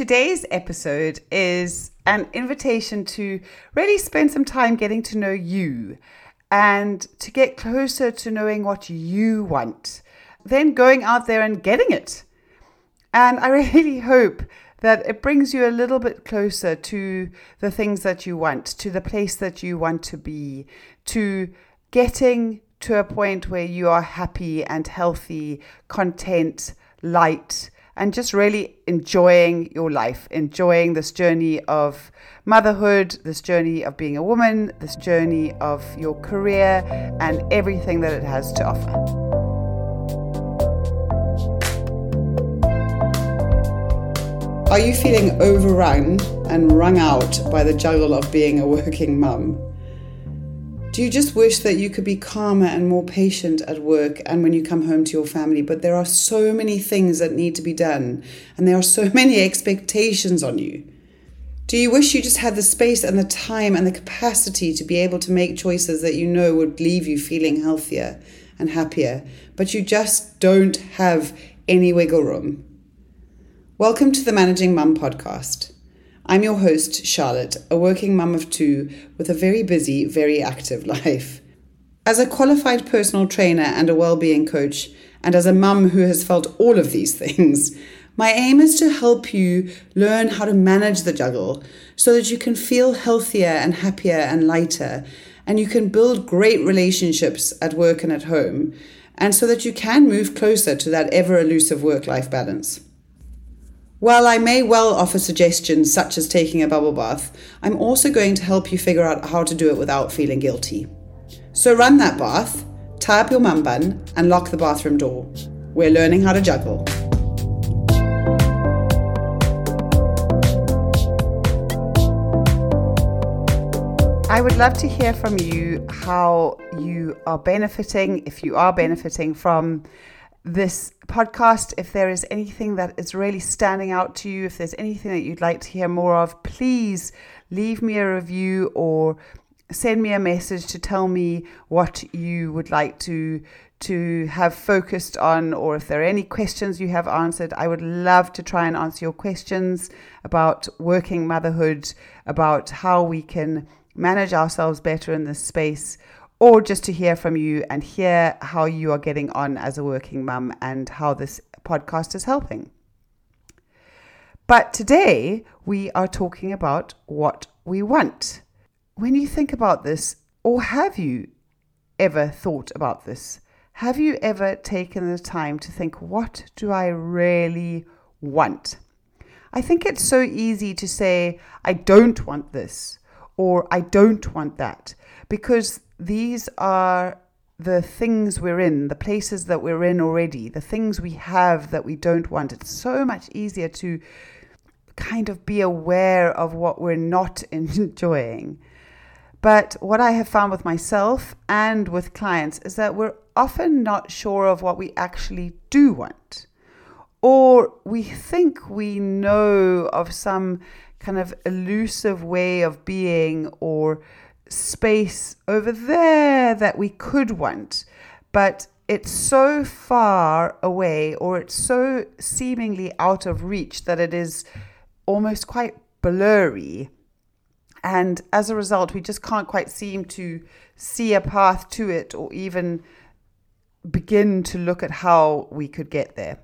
today's episode is an invitation to really spend some time getting to know you and to get closer to knowing what you want, then going out there and getting it. And I really hope that it brings you a little bit closer to the things that you want, to the place that you want to be, to getting to a point where you are happy and healthy, content, light, and just really enjoying your life, enjoying this journey of motherhood, this journey of being a woman, this journey of your career, and everything that it has to offer. Are you feeling overrun and wrung out by the juggle of being a working mum? Do you just wish that you could be calmer and more patient at work and when you come home to your family? But there are so many things that need to be done, and there are so many expectations on you. Do you wish you just had the space and the time and the capacity to be able to make choices that you know would leave you feeling healthier and happier, but you just don't have any wiggle room? Welcome to the Managing Mum podcast. I'm your host, Charlotte, a working mum of two with a very busy, very active life. As a qualified personal trainer and a well-being coach, and as a mum who has felt all of these things, my aim is to help you learn how to manage the juggle so that you can feel healthier and happier and lighter, and you can build great relationships at work and at home, and so that you can move closer to that ever elusive work life balance. While I may well offer suggestions such as taking a bubble bath, I'm also going to help you figure out how to do it without feeling guilty. So run that bath, tie up your mum bun, and lock the bathroom door. We're learning how to juggle. I would love to hear from you how you are benefiting, if you are benefiting from this podcast. If there is anything that is really standing out to you, if there's anything that you'd like to hear more of, please leave me a review or send me a message to tell me what you would like to to have focused on or if there are any questions you have answered i would love to try and answer your questions about working motherhood about how we can manage ourselves better in this space or just to hear from you and hear how you are getting on as a working mum and how this podcast is helping. But today we are talking about what we want. When you think about this, or have you ever thought about this? Have you ever taken the time to think, what do I really want? I think it's so easy to say, I don't want this, or I don't want that, because these are the things we're in, the places that we're in already, the things we have that we don't want. It's so much easier to kind of be aware of what we're not enjoying. But what I have found with myself and with clients is that we're often not sure of what we actually do want. Or we think we know of some kind of elusive way of being or space over there that we could want, but it's so far away or it's so seemingly out of reach that it is almost quite blurry. And as a result, we just can't quite seem to see a path to it or even begin to look at how we could get there.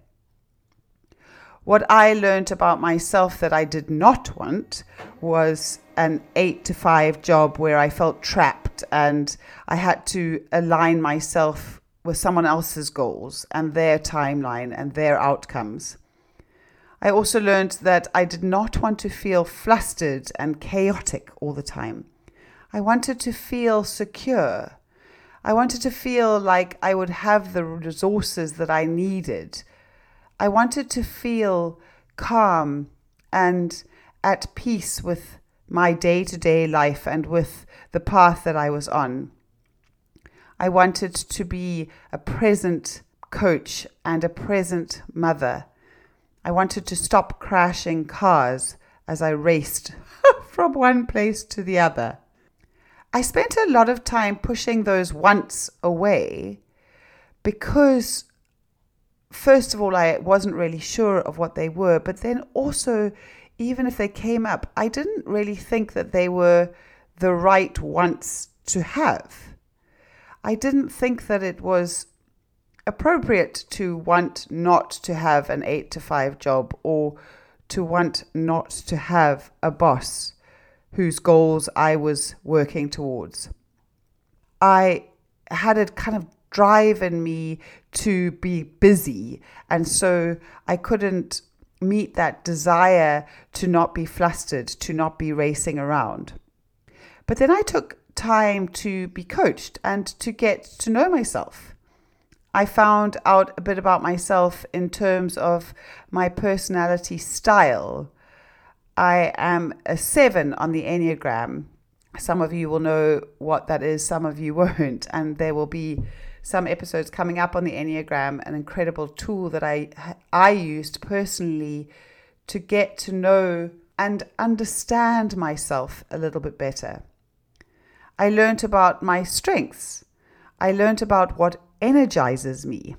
What I learned about myself that I did not want was an eight to five job where I felt trapped and I had to align myself with someone else's goals and their timeline and their outcomes. I also learned that I did not want to feel flustered and chaotic all the time. I wanted to feel secure. I wanted to feel like I would have the resources that I needed I wanted to feel calm and at peace with my day to day life and with the path that I was on. I wanted to be a present coach and a present mother. I wanted to stop crashing cars as I raced from one place to the other. I spent a lot of time pushing those wants away because first of all, I wasn't really sure of what they were, but then also even if they came up, I didn't really think that they were the right wants to have. I didn't think that it was appropriate to want not to have an eight to five job or to want not to have a boss whose goals I was working towards. I had a kind of drive in me to be busy, and so I couldn't meet that desire to not be flustered, to not be racing around. But then I took time to be coached and to get to know myself. I found out a bit about myself in terms of my personality style. I am a seven on the Enneagram. Some of you will know what that is, some of you won't. And there will be some episodes coming up on the Enneagram, an incredible tool that I, I used personally to get to know and understand myself a little bit better. I learned about my strengths. I learned about what energizes me.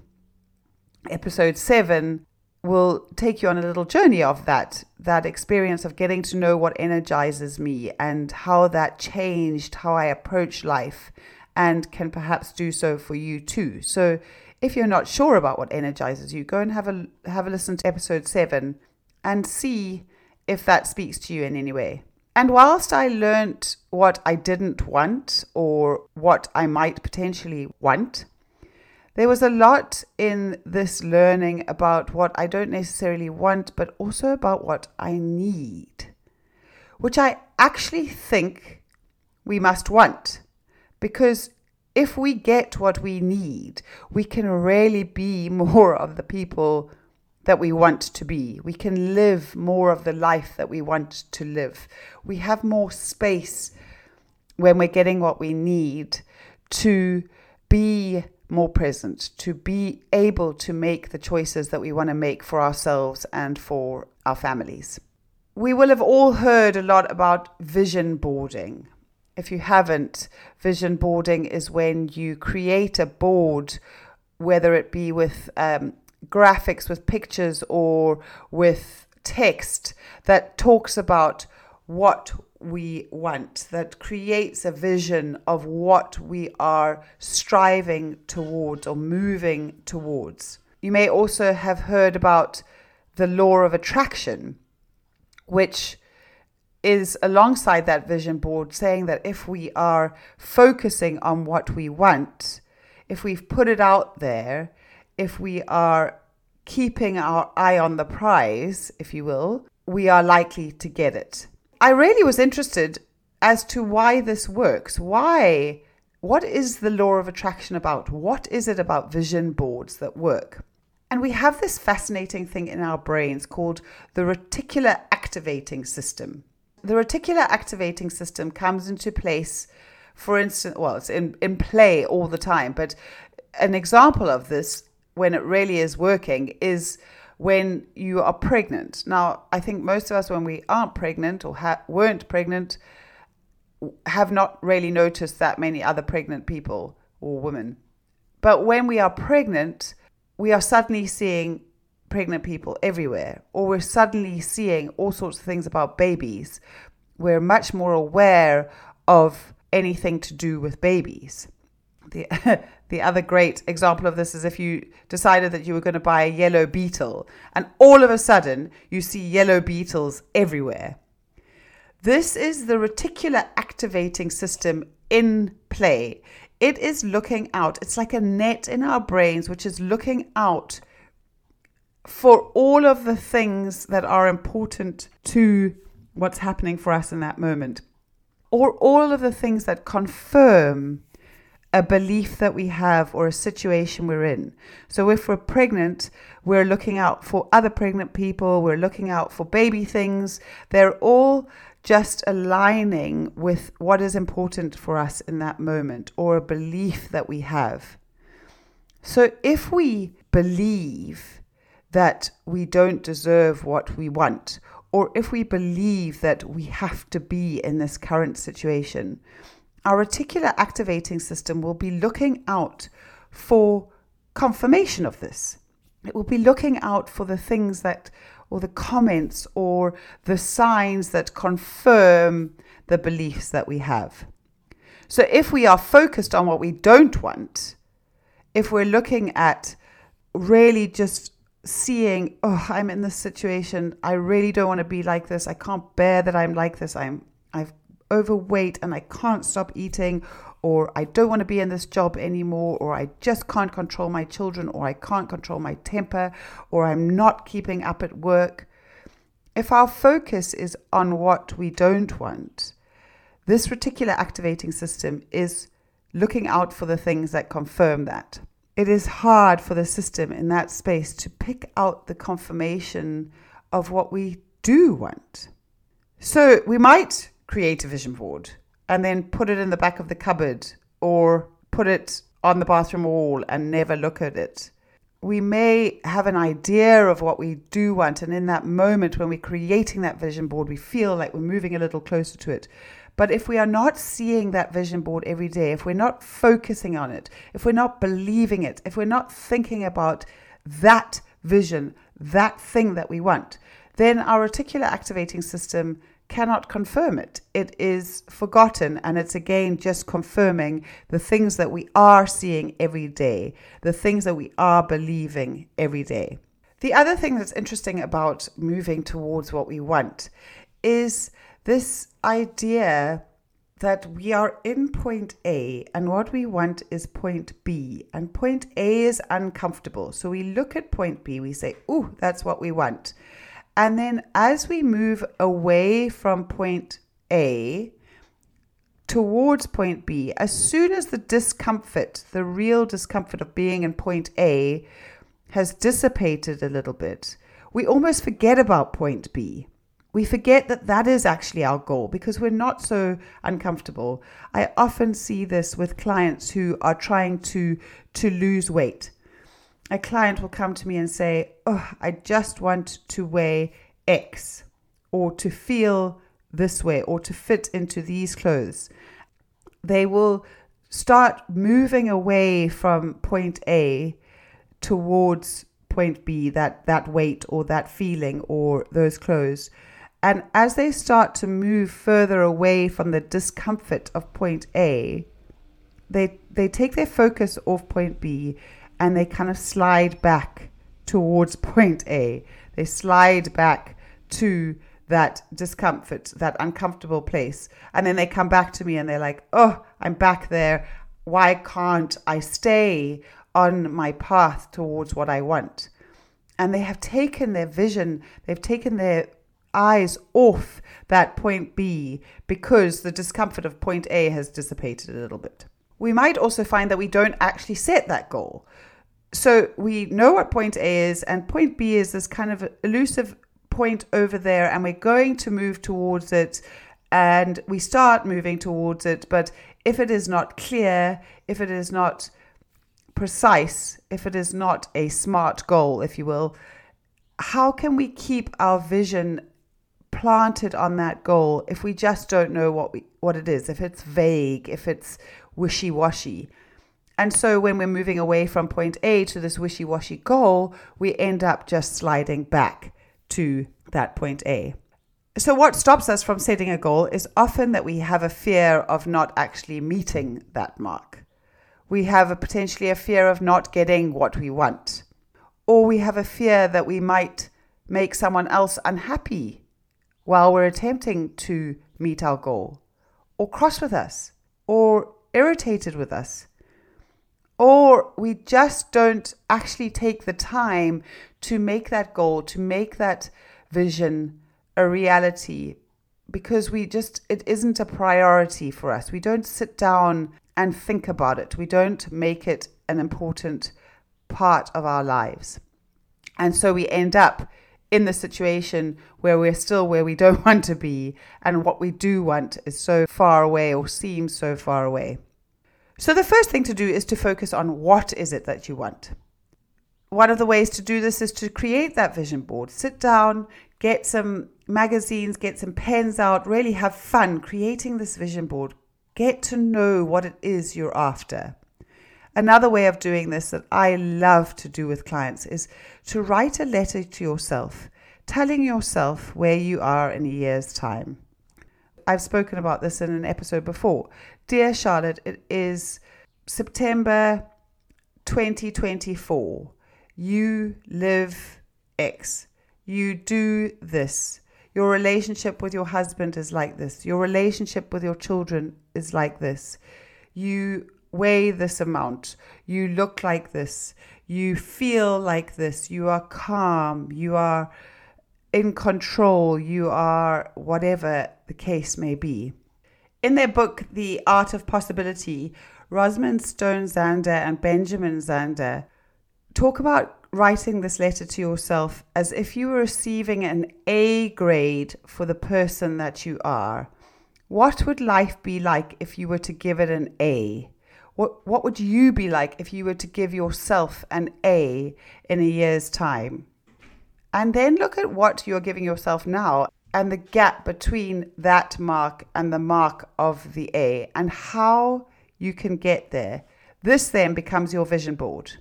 Episode 7 will take you on a little journey of that that experience of getting to know what energizes me and how that changed how I approach life and can perhaps do so for you too. So if you're not sure about what energizes you, go and have a have a listen to episode 7 and see if that speaks to you in any way. And whilst I learnt what I didn't want or what I might potentially want, there was a lot in this learning about what I don't necessarily want, but also about what I need, which I actually think we must want. Because if we get what we need, we can really be more of the people that we want to be. We can live more of the life that we want to live. We have more space when we're getting what we need to be more present, to be able to make the choices that we want to make for ourselves and for our families. We will have all heard a lot about vision boarding. If you haven't, vision boarding is when you create a board, whether it be with um, graphics with pictures or with text that talks about what we want, that creates a vision of what we are striving towards or moving towards. You may also have heard about the law of attraction, which is alongside that vision board saying that if we are focusing on what we want, if we've put it out there, if we are keeping our eye on the prize, if you will, we are likely to get it. I really was interested as to why this works. Why? What is the law of attraction about? What is it about vision boards that work? And we have this fascinating thing in our brains called the reticular activating system. The reticular activating system comes into place, for instance, well, it's in, in play all the time, but an example of this when it really is working is when you are pregnant. Now, I think most of us, when we aren't pregnant or ha- weren't pregnant, have not really noticed that many other pregnant people or women. But when we are pregnant, we are suddenly seeing pregnant people everywhere, or we're suddenly seeing all sorts of things about babies. We're much more aware of anything to do with babies. The, the other great example of this is if you decided that you were going to buy a yellow beetle and all of a sudden you see yellow beetles everywhere. This is the reticular activating system in play. It is looking out. It's like a net in our brains which is looking out for all of the things that are important to what's happening for us in that moment, or all of the things that confirm a belief that we have or a situation we're in. So if we're pregnant, we're looking out for other pregnant people, we're looking out for baby things. They're all just aligning with what is important for us in that moment or a belief that we have. So if we believe that we don't deserve what we want, or if we believe that we have to be in this current situation, our reticular activating system will be looking out for confirmation of this. It will be looking out for the things that or the comments or the signs that confirm the beliefs that we have. So if we are focused on what we don't want, if we're looking at really just seeing, oh, I'm in this situation, I really don't want to be like this. I can't bear that I'm like this. I'm I've overweight and I can't stop eating or I don't want to be in this job anymore, or I just can't control my children, or I can't control my temper, or I'm not keeping up at work. If our focus is on what we don't want, this reticular activating system is looking out for the things that confirm that. It is hard for the system in that space to pick out the confirmation of what we do want. So we might create a vision board and then put it in the back of the cupboard or put it on the bathroom wall and never look at it. We may have an idea of what we do want, and in that moment when we're creating that vision board, we feel like we're moving a little closer to it. But if we are not seeing that vision board every day, if we're not focusing on it, if we're not believing it, if we're not thinking about that vision, that thing that we want, then our reticular activating system cannot confirm it. It is forgotten, and it's again just confirming the things that we are seeing every day, the things that we are believing every day. The other thing that's interesting about moving towards what we want is this idea that we are in point A and what we want is point B. And point A is uncomfortable. So we look at point B, we say, Oh, that's what we want. And then as we move away from point A towards point B, as soon as the discomfort, the real discomfort of being in point A, has dissipated a little bit, we almost forget about point B. We forget that that is actually our goal because we're not so uncomfortable. I often see this with clients who are trying to to lose weight a client will come to me and say, Oh, I just want to weigh X or to feel this way or to fit into these clothes. They will start moving away from point A towards point B, that, that weight or that feeling or those clothes. And as they start to move further away from the discomfort of point A, they, they take their focus off point B and they kind of slide back towards point A. They slide back to that discomfort, that uncomfortable place. And then they come back to me and they're like, oh, I'm back there. Why can't I stay on my path towards what I want? And they have taken their vision, they've taken their eyes off that point B because the discomfort of point A has dissipated a little bit. We might also find that we don't actually set that goal so we know what point A is, and point B is this kind of elusive point over there, and we're going to move towards it. And we start moving towards it, but if it is not clear, if it is not precise, if it is not a smart goal, if you will, how can we keep our vision planted on that goal if we just don't know what we what it is, if it's vague, if it's wishy-washy? And so when we're moving away from point A to this wishy washy goal, we end up just sliding back to that point A. So, what stops us from setting a goal is often that we have a fear of not actually meeting that mark. We have a potentially a fear of not getting what we want. Or we have a fear that we might make someone else unhappy while we're attempting to meet our goal, or cross with us, or irritated with us or we just don't actually take the time to make that goal, to make that vision a reality because we just, it isn't a priority for us. We don't sit down and think about it, we don't make it an important part of our lives. And so we end up in the situation where we're still where we don't want to be, and what we do want is so far away or seems so far away. So the first thing to do is to focus on what is it that you want. One of the ways to do this is to create that vision board. Sit down, get some magazines, get some pens out, really have fun creating this vision board. Get to know what it is you're after. Another way of doing this that I love to do with clients is to write a letter to yourself telling yourself where you are in a year's time. I've spoken about this in an episode before. Dear Charlotte, it is September 2024. You live X. You do this. Your relationship with your husband is like this. Your relationship with your children is like this. You weigh this amount. You look like this. You feel like this. You are calm. You are in control. You are whatever the case may be. In their book, The Art of Possibility, Rosamund Stone Zander and Benjamin Zander talk about writing this letter to yourself as if you were receiving an A grade for the person that you are. What would life be like if you were to give it an A? What, what would you be like if you were to give yourself an A in a year's time? And then look at what you're giving yourself now and the gap between that mark and the mark of the A and how you can get there. This then becomes your vision board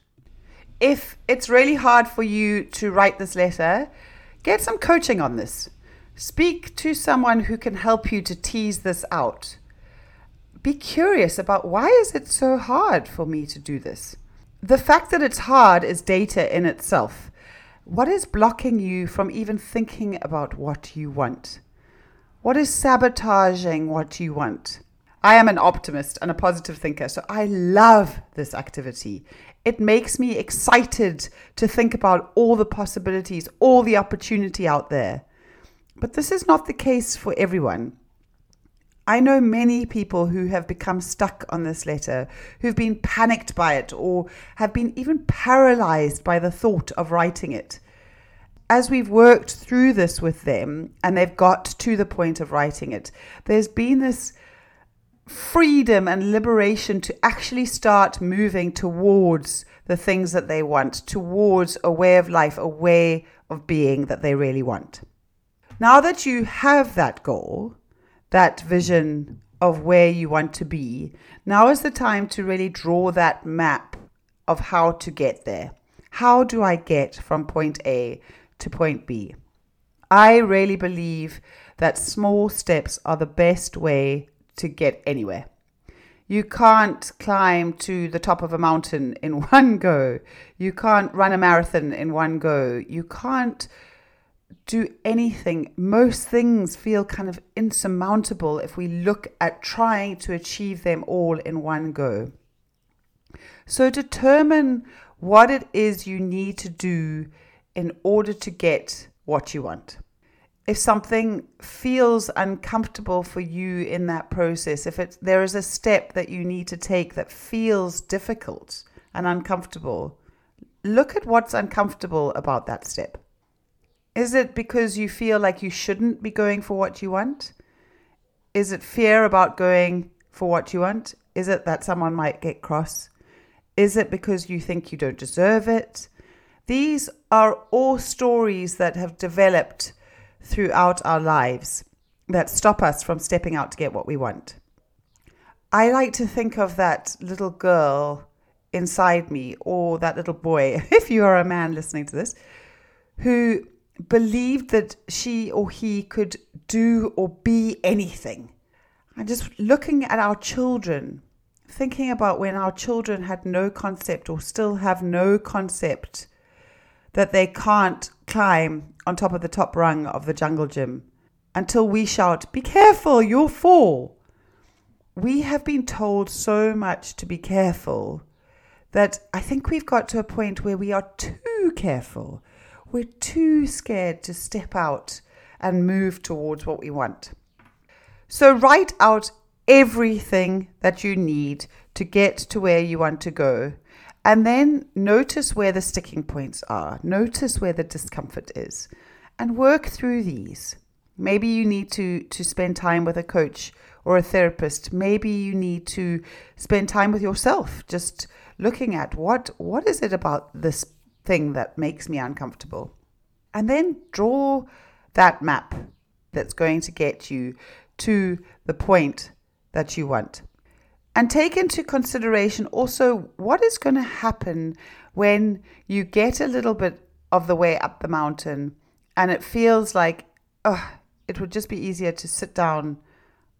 if it's really hard for you to write this letter, get some coaching on this. Speak to someone who can help you to tease this out. Be curious about why is it so hard for me to do this? The fact that it's hard is data in itself. What is blocking you from even thinking about what you want? What is sabotaging what you want? I am an optimist and a positive thinker, so I love this activity. It makes me excited to think about all the possibilities, all the opportunity out there. But this is not the case for everyone. I know many people who have become stuck on this letter, who've been panicked by it, or have been even paralyzed by the thought of writing it. As we've worked through this with them and they've got to the point of writing it, there's been this freedom and liberation to actually start moving towards the things that they want, towards a way of life, a way of being that they really want. Now that you have that goal, that vision of where you want to be, now is the time to really draw that map of how to get there. How do I get from point A to point B? I really believe that small steps are the best way to get anywhere. You can't climb to the top of a mountain in one go. You can't run a marathon in one go. You can't do anything. Most things feel kind of insurmountable if we look at trying to achieve them all in one go. So determine what it is you need to do in order to get what you want if something feels uncomfortable for you in that process, if it's, there is a step that you need to take that feels difficult and uncomfortable, look at what's uncomfortable about that step. Is it because you feel like you shouldn't be going for what you want? Is it fear about going for what you want? Is it that someone might get cross? Is it because you think you don't deserve it? These are all stories that have developed throughout our lives that stop us from stepping out to get what we want. I like to think of that little girl inside me, or that little boy, if you are a man listening to this, who believed that she or he could do or be anything. And just looking at our children, thinking about when our children had no concept or still have no concept that they can't climb on top of the top rung of the jungle gym until we shout, Be careful, you'll fall. We have been told so much to be careful that I think we've got to a point where we are too careful. We're too scared to step out and move towards what we want. So write out everything that you need to get to where you want to go and then notice where the sticking points are, notice where the discomfort is, and work through these. Maybe you need to, to spend time with a coach or a therapist. Maybe you need to spend time with yourself, just looking at what, what is it about this thing that makes me uncomfortable. And then draw that map that's going to get you to the point that you want. And take into consideration also what is going to happen when you get a little bit of the way up the mountain and it feels like, oh, it would just be easier to sit down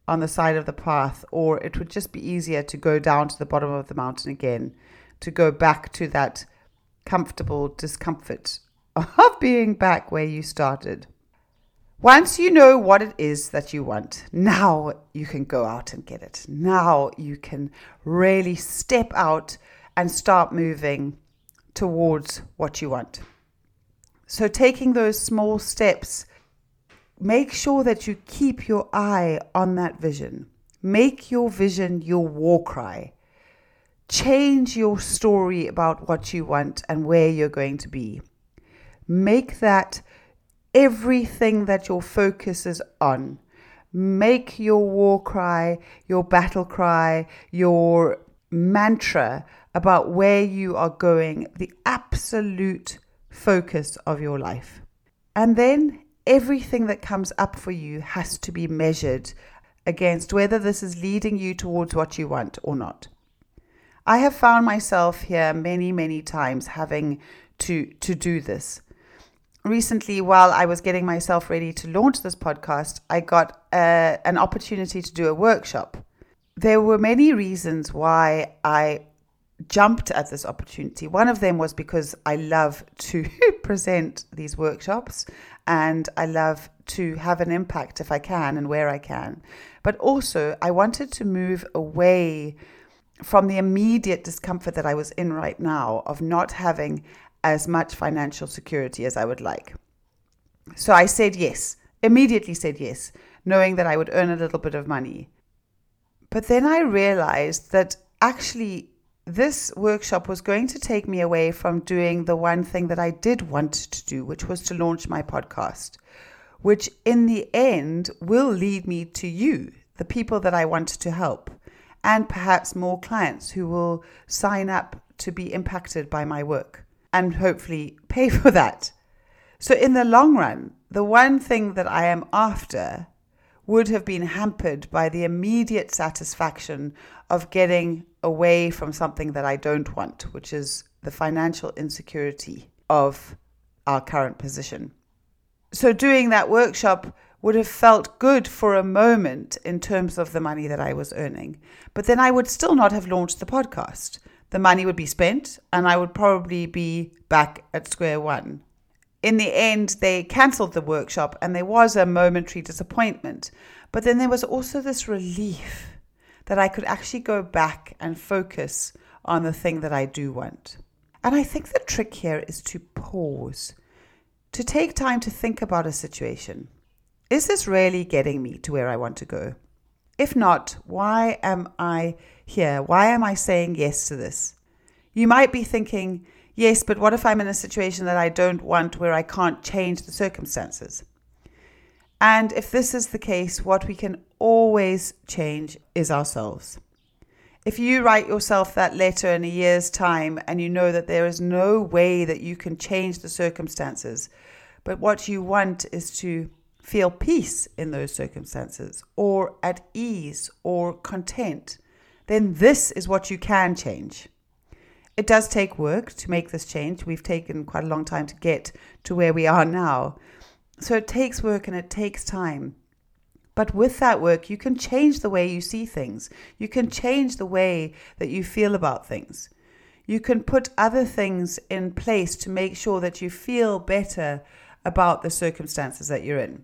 on the side of the path, or it would just be easier to go down to the bottom of the mountain again, to go back to that comfortable discomfort of being back where you started. Once you know what it is that you want, now you can go out and get it. Now you can really step out and start moving towards what you want. So, taking those small steps, make sure that you keep your eye on that vision. Make your vision your war cry. Change your story about what you want and where you're going to be. Make that everything that your focus is on. Make your war cry, your battle cry, your mantra about where you are going the absolute focus of your life. And then everything that comes up for you has to be measured against whether this is leading you towards what you want or not. I have found myself here many, many times having to, to do this recently, while I was getting myself ready to launch this podcast, I got uh, an opportunity to do a workshop. There were many reasons why I jumped at this opportunity. One of them was because I love to present these workshops and I love to have an impact if I can and where I can. But also, I wanted to move away from the immediate discomfort that I was in right now of not having as much financial security as I would like. So I said yes, immediately said yes, knowing that I would earn a little bit of money. But then I realized that actually this workshop was going to take me away from doing the one thing that I did want to do, which was to launch my podcast, which in the end will lead me to you, the people that I want to help, and perhaps more clients who will sign up to be impacted by my work and hopefully pay for that. So, in the long run, the one thing that I am after would have been hampered by the immediate satisfaction of getting away from something that I don't want, which is the financial insecurity of our current position. So, doing that workshop would have felt good for a moment in terms of the money that I was earning, but then I would still not have launched the podcast the money would be spent and I would probably be back at square one. In the end, they cancelled the workshop and there was a momentary disappointment. But then there was also this relief that I could actually go back and focus on the thing that I do want. And I think the trick here is to pause, to take time to think about a situation. Is this really getting me to where I want to go? If not, why am I here? Why am I saying yes to this? You might be thinking, yes, but what if I'm in a situation that I don't want where I can't change the circumstances? And if this is the case, what we can always change is ourselves. If you write yourself that letter in a year's time and you know that there is no way that you can change the circumstances, but what you want is to feel peace in those circumstances or at ease or content, then this is what you can change. It does take work to make this change. We've taken quite a long time to get to where we are now. So it takes work and it takes time. But with that work, you can change the way you see things. You can change the way that you feel about things. You can put other things in place to make sure that you feel better about the circumstances that you're in.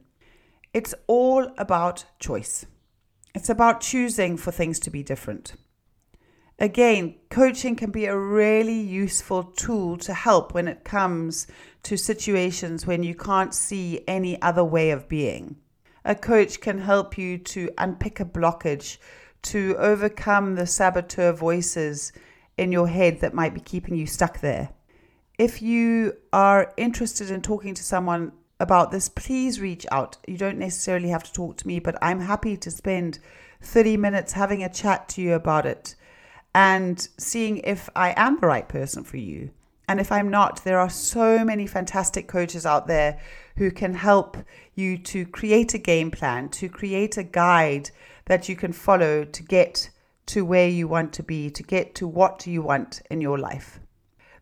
It's all about choice. It's about choosing for things to be different. Again, coaching can be a really useful tool to help when it comes to situations when you can't see any other way of being. A coach can help you to unpick a blockage, to overcome the saboteur voices in your head that might be keeping you stuck there. If you are interested in talking to someone about this, please reach out. You don't necessarily have to talk to me, but I'm happy to spend 30 minutes having a chat to you about it and seeing if I am the right person for you. And if I'm not, there are so many fantastic coaches out there who can help you to create a game plan, to create a guide that you can follow to get to where you want to be, to get to what you want in your life.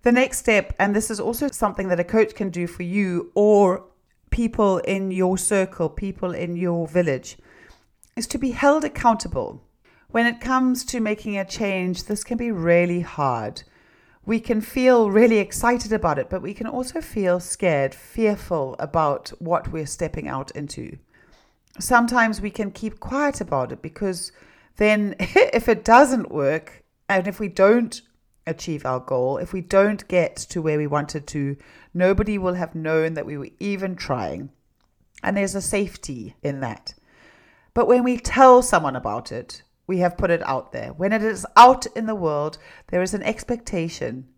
The next step, and this is also something that a coach can do for you or people in your circle, people in your village, is to be held accountable. When it comes to making a change, this can be really hard. We can feel really excited about it, but we can also feel scared, fearful about what we're stepping out into. Sometimes we can keep quiet about it because then if it doesn't work and if we don't achieve our goal, if we don't get to where we wanted to, nobody will have known that we were even trying. And there's a safety in that. But when we tell someone about it, we have put it out there. When it is out in the world, there is an expectation,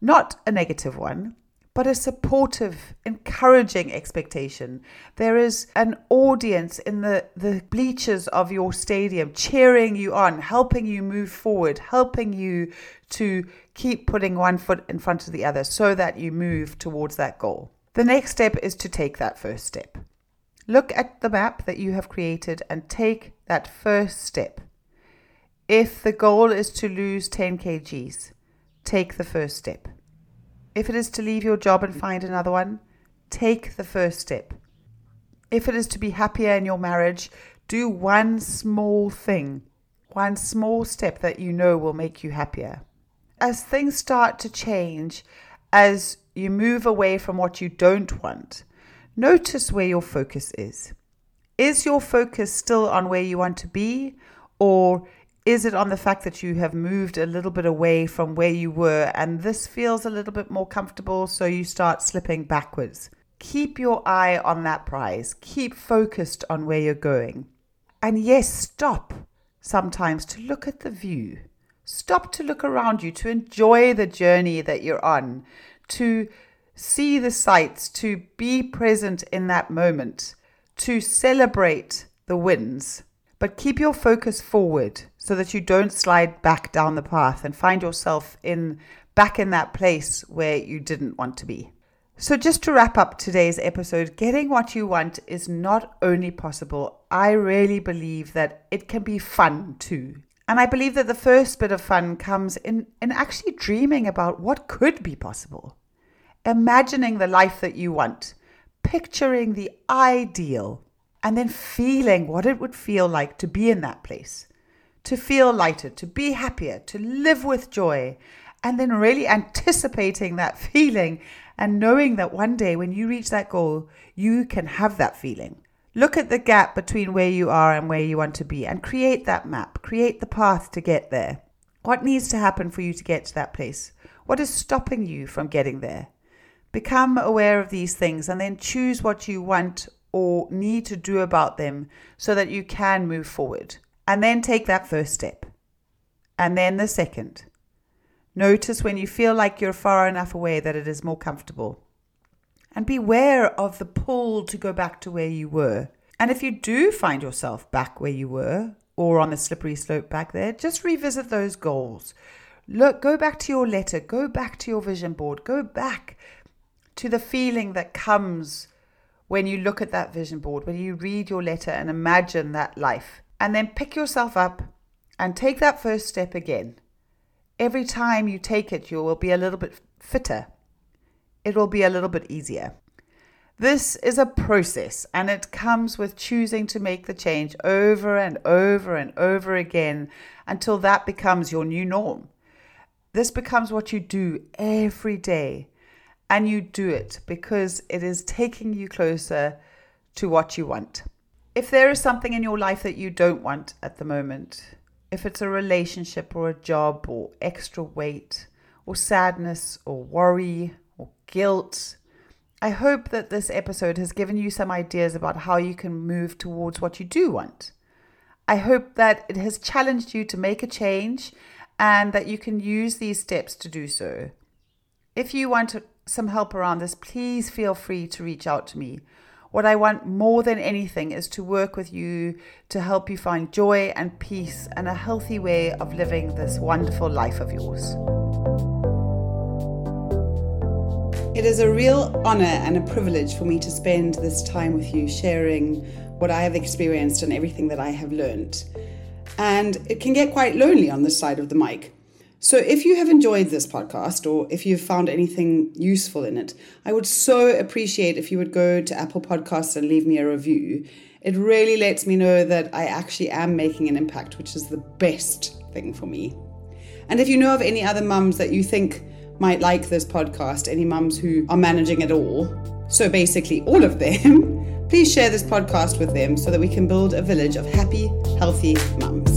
not a negative one, but a supportive, encouraging expectation. There is an audience in the, the bleachers of your stadium cheering you on, helping you move forward, helping you to keep putting one foot in front of the other so that you move towards that goal. The next step is to take that first step. Look at the map that you have created and take that first step. If the goal is to lose 10 kgs, take the first step. If it is to leave your job and mm. find another one, take the first step. If it is to be happier in your marriage, do one small thing, one small step that you know will make you happier. As things start to change, as you move away from what you don't want, notice where your focus is. Is your focus still on where you want to be, or is it on the fact that you have moved a little bit away from where you were and this feels a little bit more comfortable, so you start slipping backwards? Keep your eye on that prize. Keep focused on where you're going. And yes, stop sometimes to look at the view. Stop to look around you, to enjoy the journey that you're on, to see the sights, to be present in that moment, to celebrate the wins. But keep your focus forward so that you don't slide back down the path and find yourself in back in that place where you didn't want to be. So just to wrap up today's episode, getting what you want is not only possible, I really believe that it can be fun too. And I believe that the first bit of fun comes in, in actually dreaming about what could be possible. Imagining the life that you want, picturing the ideal, and then feeling what it would feel like to be in that place to feel lighter, to be happier, to live with joy, and then really anticipating that feeling and knowing that one day when you reach that goal, you can have that feeling. Look at the gap between where you are and where you want to be and create that map, create the path to get there. What needs to happen for you to get to that place? What is stopping you from getting there? Become aware of these things and then choose what you want or need to do about them so that you can move forward. And then take that first step. And then the second. Notice when you feel like you're far enough away that it is more comfortable. And beware of the pull to go back to where you were. And if you do find yourself back where you were or on the slippery slope back there, just revisit those goals. Look, go back to your letter, go back to your vision board, go back to the feeling that comes when you look at that vision board, when you read your letter and imagine that life and then pick yourself up and take that first step again. Every time you take it, you will be a little bit fitter. It will be a little bit easier. This is a process and it comes with choosing to make the change over and over and over again until that becomes your new norm. This becomes what you do every day and you do it because it is taking you closer to what you want if there is something in your life that you don't want at the moment, if it's a relationship or a job or extra weight or sadness or worry or guilt, I hope that this episode has given you some ideas about how you can move towards what you do want. I hope that it has challenged you to make a change and that you can use these steps to do so. If you want some help around this, please feel free to reach out to me. What I want more than anything is to work with you to help you find joy and peace and a healthy way of living this wonderful life of yours. It is a real honor and a privilege for me to spend this time with you sharing what I have experienced and everything that I have learned. And it can get quite lonely on this side of the mic. So, if you have enjoyed this podcast or if you've found anything useful in it, I would so appreciate if you would go to Apple Podcasts and leave me a review. It really lets me know that I actually am making an impact, which is the best thing for me. And if you know of any other mums that you think might like this podcast, any mums who are managing it all, so basically all of them, please share this podcast with them so that we can build a village of happy, healthy mums.